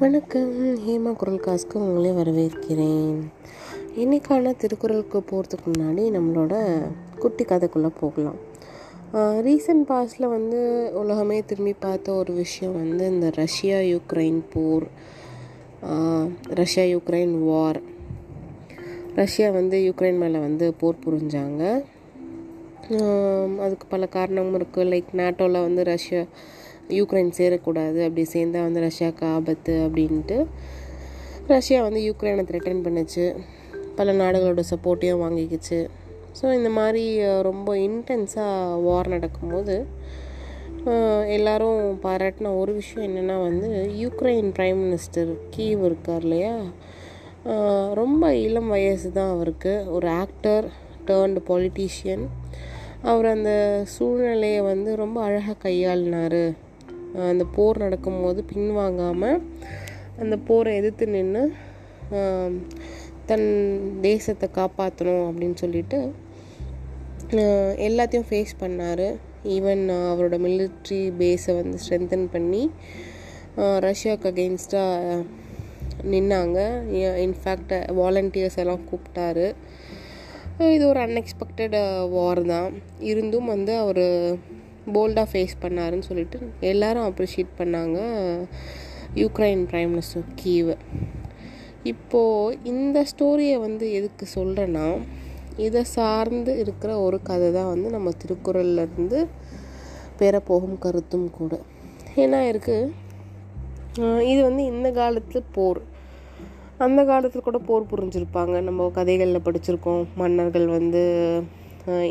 வணக்கம். ஹேமா குரல் காசுக்கு உங்களே வரவேற்கிறேன். இன்னைக்கான திருக்குறளுக்கு போகிறதுக்கு முன்னாடி நம்மளோட குட்டி கதைக்குள்ளே போகலாம். ரீசன்ட் பாஸ்டில் வந்து உலகமே திரும்பி பார்த்த ஒரு விஷயம் வந்து இந்த ரஷ்யா யுக்ரைன் போர் ரஷ்யா யுக்ரைன் வார் ரஷ்யா வந்து யுக்ரைன் மேலே வந்து போர் புரிஞ்சாங்க. அதுக்கு பல காரணமும் இருக்குது லைக் நாட்டோவில் வந்து ரஷ்யா யூக்ரைன் சேரக்கூடாது அப்படி சேர்ந்தா வந்து ரஷ்யாவுக்கு ஆபத்து அப்படின்ட்டு ரஷ்யா வந்து யூக்ரைனை த்ரெட்டன் பண்ணுச்சு. பல நாடுகளோட சப்போர்ட்டையும் வாங்கிக்கிச்சு. ஸோ இந்த மாதிரி ரொம்ப இன்டென்ஸாக வார் நடக்கும்போது எல்லாரும் பாராட்டின ஒரு விஷயம் என்னென்னா வந்து யூக்ரைன் ப்ரைம் மினிஸ்டர் கீவ் இருக்கார் இல்லையா? ரொம்ப இளம் வயசு தான் அவருக்கு. ஒரு ஆக்டர் டேர்ன்டு பொலிட்டீஷியன் அவர் அந்த சூழ்நிலையை வந்து ரொம்ப அழகாக கையாளினார். அந்த போர் நடக்கும்போது பின்வாங்காமல் அந்த போரை எதிர்த்து நின்று தன் தேசத்தை காப்பாற்றணும் அப்படின்னு சொல்லிட்டு எல்லாத்தையும் ஃபேஸ் பண்ணார். ஈவன் அவரோட மிலிட்ரி பேஸை வந்து ஸ்ட்ரென்தன் பண்ணி ரஷ்யாவுக்கு அகெயின்ஸ்டாக நின்னாங்க. இன்ஃபேக்ட் வாலண்டியர்ஸ் எல்லாம் கூப்பிட்டாரு. இது ஒரு அன்எக்ஸ்பெக்டட் வார் தான். இருந்தும் வந்து அவர் போல்டாக ஃபேஸ் பண்ணாருன்னு சொல்லிட்டு எல்லாரும் அப்ரிஷியேட் பண்ணாங்க யூக்ரைன் பிரைம் மினிஸ்டர் கீவை இப்போது இந்த ஸ்டோரியை வந்து எதுக்கு சொல்கிறேன்னா இதை சார்ந்து இருக்கிற ஒரு கதை தான் வந்து நம்ம திருக்குறள்லேருந்து பெறப்போகும் கருத்தும் கூட. ஏன்னா இருக்குது இது வந்து இந்த காலத்து போர். அந்த காலத்தில் கூட போர் புரிஞ்சிருப்பாங்க. நம்ம கதைகளில் படிச்சிருக்கோம். மன்னர்கள் வந்து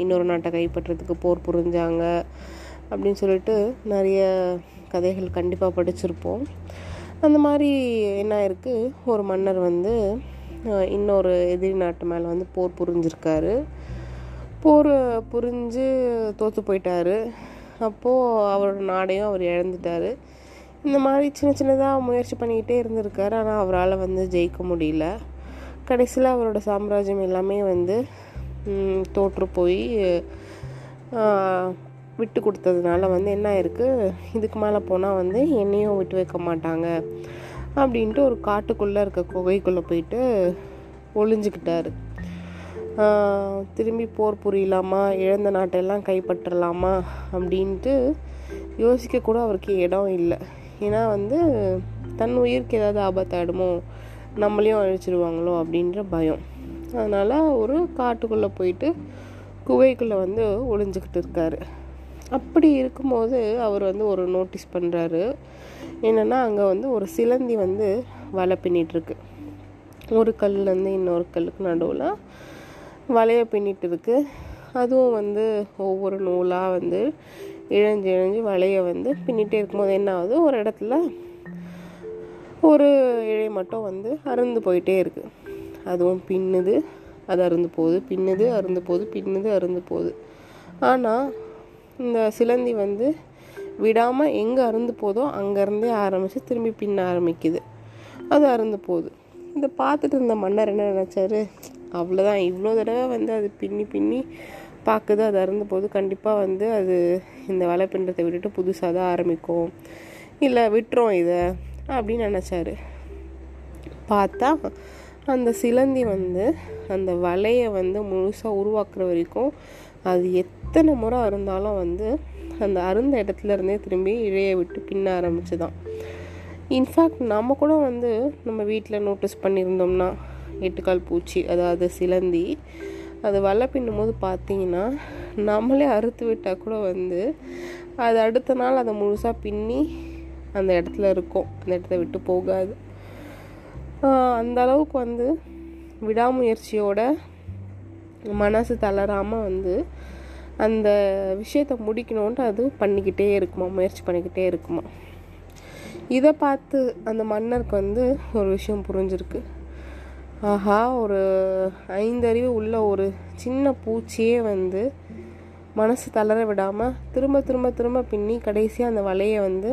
இன்னொரு நாட்டை கைப்பற்றுறதுக்கு போர் புரிஞ்சாங்க. அப்படின்னு சொல்லிட்டு நிறைய கதைகள் கண்டிப்பாக படிச்சிருப்போம். அந்த மாதிரி என்ன இருக்குது ஒரு மன்னர் வந்து இன்னொரு எதிரி நாட்டு மேலே வந்து போர் புரிஞ்சிருக்காரு. போர் புரிஞ்சு தோற்று போயிட்டாரு. அப்போது அவரோட நாடையும் அவர் இழந்துட்டாரு. இந்த மாதிரி சின்ன சின்னதாக முயற்சி பண்ணிக்கிட்டே இருந்திருக்காரு. ஆனால் அவரால் வந்து ஜெயிக்க முடியல. கடைசியில் அவரோட சாம்ராஜ்யம் எல்லாமே வந்து தோற்று போய் விட்டு கொடுத்ததுனால வந்து என்ன ஆயிருக்கு? இதுக்கு மேலே போனால் வந்து என்னையும் விட்டு வைக்க மாட்டாங்க அப்படின்ட்டு ஒரு காட்டுக்குள்ளே இருக்க குகைக்குள்ளே போயிட்டு ஒளிஞ்சிக்கிட்டாரு. திரும்பி போர் புரியலாமா? இழந்த நாட்டெல்லாம் கைப்பற்றலாமா? அப்படின்ட்டு யோசிக்க கூட அவருக்கு இடம் இல்லை. ஏன்னா வந்து தன் உயிருக்கு ஏதாவது ஆபத்தாயிடுமோ நம்மளையும் அழிச்சிருவாங்களோ? அப்படின்ற பயம். அதனால் ஒரு காட்டுக்குள்ளே போயிட்டு குகைக்குள்ளே வந்து ஒளிஞ்சுக்கிட்டு இருக்காரு. அப்படி இருக்கும்போது அவர் வந்து ஒரு நோட்டீஸ் பண்ணுறாரு என்னென்னா அங்கே வந்து ஒரு சிலந்தி வந்து வலை பின்னிட்டுருக்கு. ஒரு கல்லுலேருந்து இன்னொரு கல்லுக்கு நடுவில் வலையை பின்னிட்டு இருக்கு அதுவும் வந்து ஒவ்வொரு நூலாக வந்து இழஞ்சு இழஞ்சு வலையை வந்து பின்னிட்டே இருக்கும்போது என்ன ஆகுது? ஒரு இடத்துல ஒரு இழை மட்டும் வந்து அருந்து போயிட்டே இருக்கு. அதுவும் பின்னுது அது அறுந்து போகுது பின்னுது அறுந்து போகுது பின்னுது அருந்து போகுது. ஆனால் இந்த சிலந்தி வந்து விடாமல் எங்கே அறுந்து போதோ அங்கேருந்தே ஆரம்பித்து திரும்பி பின்ன ஆரம்பிக்குது. அது அறுந்து போகுது. இதை பார்த்துட்டு இருந்த மன்னர் என்ன நினச்சாரு? அவ்வளோதான் இவ்வளோ தடவை வந்து அது பின்னி பின்னி பார்க்குது அது அறுந்து போகுது. கண்டிப்பாக வந்து அது இந்த வலை பின்றத்தை விட்டுட்டு புதுசாக தான் ஆரம்பிக்கும். இல்லை விட்டுரும் இதை அப்படின்னு நினச்சாரு. பார்த்தா அந்த சிலந்தி வந்து அந்த வலையை வந்து முழுசாக உருவாக்குற வரைக்கும் அது எத்தனை முறை அருந்தாலும் வந்து அந்த அருந்த இடத்துல இருந்தே திரும்பி இழைய விட்டு பின்ன ஆரம்பிச்சு தான் இன்ஃபேக்ட் நம்ம கூட வந்து நம்ம வீட்டில் நோட்டீஸ் பண்ணியிருந்தோம்னா எட்டுக்கால் பூச்சி அதாவது சிலந்தி அது வலை பின்னும் போது பார்த்தீங்கன்னா நம்மளே அறுத்து விட்டால் கூட வந்து அது அடுத்த நாள் அதை முழுசாக பின்னி அந்த இடத்துல இருக்கும். அந்த இடத்த விட்டு போகாது. அந்தளவுக்கு அந்த அளவுக்கு வந்து விடாமுயற்சியோட மனசு தளராமல் வந்து அந்த விஷயத்தை முடிக்கணுன்ட்டு அது பண்ணிக்கிட்டே இருக்குமா முயற்சி பண்ணிக்கிட்டே இருக்குமா. இதை பார்த்து அந்த மன்னருக்கு வந்து ஒரு விஷயம் புரிஞ்சிருக்கு. ஆஹா ஒரு ஐந்தறிவு உள்ள ஒரு சின்ன பூச்சியே வந்து மனசு தளர விடாமல் திரும்ப திரும்ப திரும்ப பின்னி கடைசியாக அந்த வலையை வந்து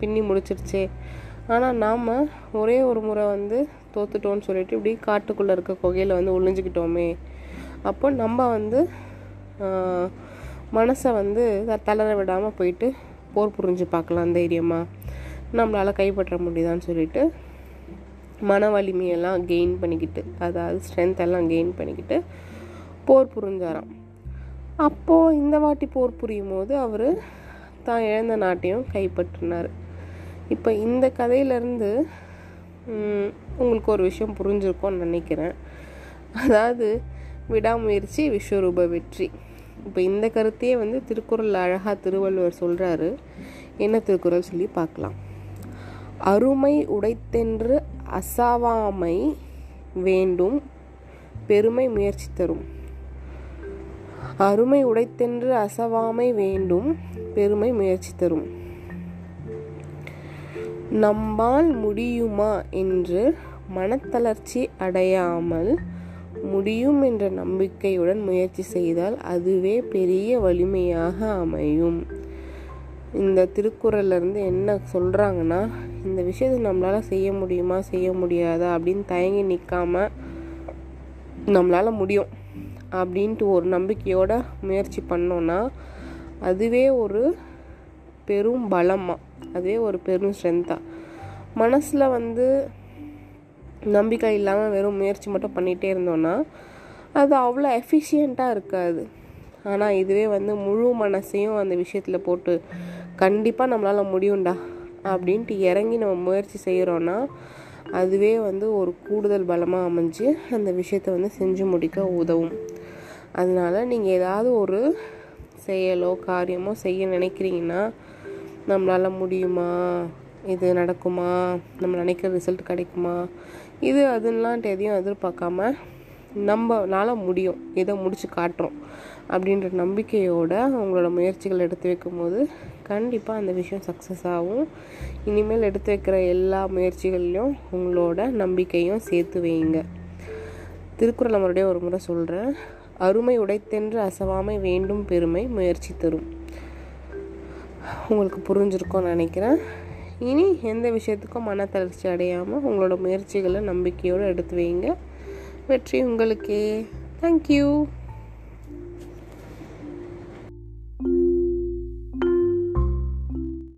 பின்னி முடிச்சிருச்சே. ஆனால் நாம் ஒரே ஒரு முறை வந்து தோத்துட்டோம்னு சொல்லிட்டு இப்படி காட்டுக்குள்ளே இருக்க குகையில் வந்து ஒளிஞ்சுக்கிட்டோமே. அப்போ நம்ம வந்து மனசை வந்து த- தளர விடாமல் போயிட்டு போர் புரிஞ்சு பார்க்கலாம் தைரியமாக நம்மளால் கைப்பற்ற முடியுதான்னு சொல்லிட்டு மன வலிமையெல்லாம் கெயின் பண்ணிக்கிட்டு அதாவது ஸ்ட்ரென்த் எல்லாம் கெயின் பண்ணிக்கிட்டு போர் புரிஞ்சாராம். அப்போது இந்த வாட்டி போர் புரியும் போது அவர் தான் இழந்த நாட்டையும் கைப்பற்றினார். இப்போ இந்த கதையிலேருந்து உங்களுக்கு ஒரு விஷயம் புரிஞ்சிருக்கோன்னு நினைக்கிறேன். அதாவது விடாமுயற்சி விஸ்வரூப வெற்றி. இப்போ இந்த கருத்தையே வந்து திருக்குறள் அழகாக திருவள்ளுவர் சொல்கிறாரு என்ன திருக்குறள் சொல்லி பார்க்கலாம். அருமை உடைத்தென்று அசாவாமை வேண்டும் பெருமை முயற்சி தரும். அருமை உடைத்தென்று அசவாமை வேண்டும் பெருமை முயற்சி தரும். நம்மால் முடியுமா என்று மனத்தளர்ச்சி அடையாமல் முடியும் என்ற நம்பிக்கையுடன் முயற்சி செய்தால் அதுவே பெரிய வலிமையாக அமையும். இந்த திருக்குறள்லேருந்து என்ன சொல்கிறாங்கன்னா இந்த விஷயத்தை நம்மளால் செய்ய முடியுமா செய்ய முடியாதா அப்படின்னு தயங்கி நிற்காம நம்மளால் முடியும் அப்படின்ட்டு ஒரு நம்பிக்கையோட முயற்சி பண்ணோன்னா அதுவே ஒரு பெரும் பலமாக அதுவே ஒரு பெரும் ஸ்ட்ரென்த்தாக மனசில் வந்து நம்பிக்கை இல்லாமல் வெறும் முயற்சி மட்டும் பண்ணிகிட்டே இருந்தோன்னா அது அவ்வளோ எஃபிஷியண்ட்டாக இருக்காது. ஆனால் இதுவே வந்து முழு மனசையும் அந்த விஷயத்தில் போட்டு கண்டிப்பாக நம்மளால் முடியும்டா அப்படின்ட்டு இறங்கி நம்ம முயற்சி செய்கிறோன்னா அதுவே வந்து ஒரு கூடுதல் பலமாக அமைஞ்சு அந்த விஷயத்தை வந்து செஞ்சு முடிக்க உதவும். அதனால் நீங்கள் ஏதாவது ஒரு செயலோ காரியமோ செய்ய நினைக்கிறீங்கன்னா நம்மளால் முடியுமா? இது நடக்குமா? நம்ம நினைக்கிற ரிசல்ட் கிடைக்குமா? இது அதுலான்ட்டு எதையும் எதிர்பார்க்காம நம்மளால முடியும். இதை முடித்து காட்டுறோம். அப்படின்ற நம்பிக்கையோடு அவங்களோட முயற்சிகள் எடுத்து வைக்கும்போது கண்டிப்பாக அந்த விஷயம் சக்ஸஸ் ஆகும். இனிமேல் எடுத்து வைக்கிற எல்லா முயற்சிகள்லையும் உங்களோட நம்பிக்கையும் சேர்த்து வைங்க. திருக்குறளை மறுபடியும் ஒரு முறை சொல்கிறேன் அருமை உடைத்தென்று அசவாமை வேண்டும் பெருமை முயற்சி தரும். உங்களுக்கு புரிஞ்சிருக்கோன்னு நினைக்கிறேன். இனி எந்த விஷயத்துக்கும் மன தளர்ச்சி அடையாமல் உங்களோட முயற்சிகளை நம்பிக்கையோடு எடுத்து வைங்க. வெற்றி உங்களுக்கே. தேங்க்யூ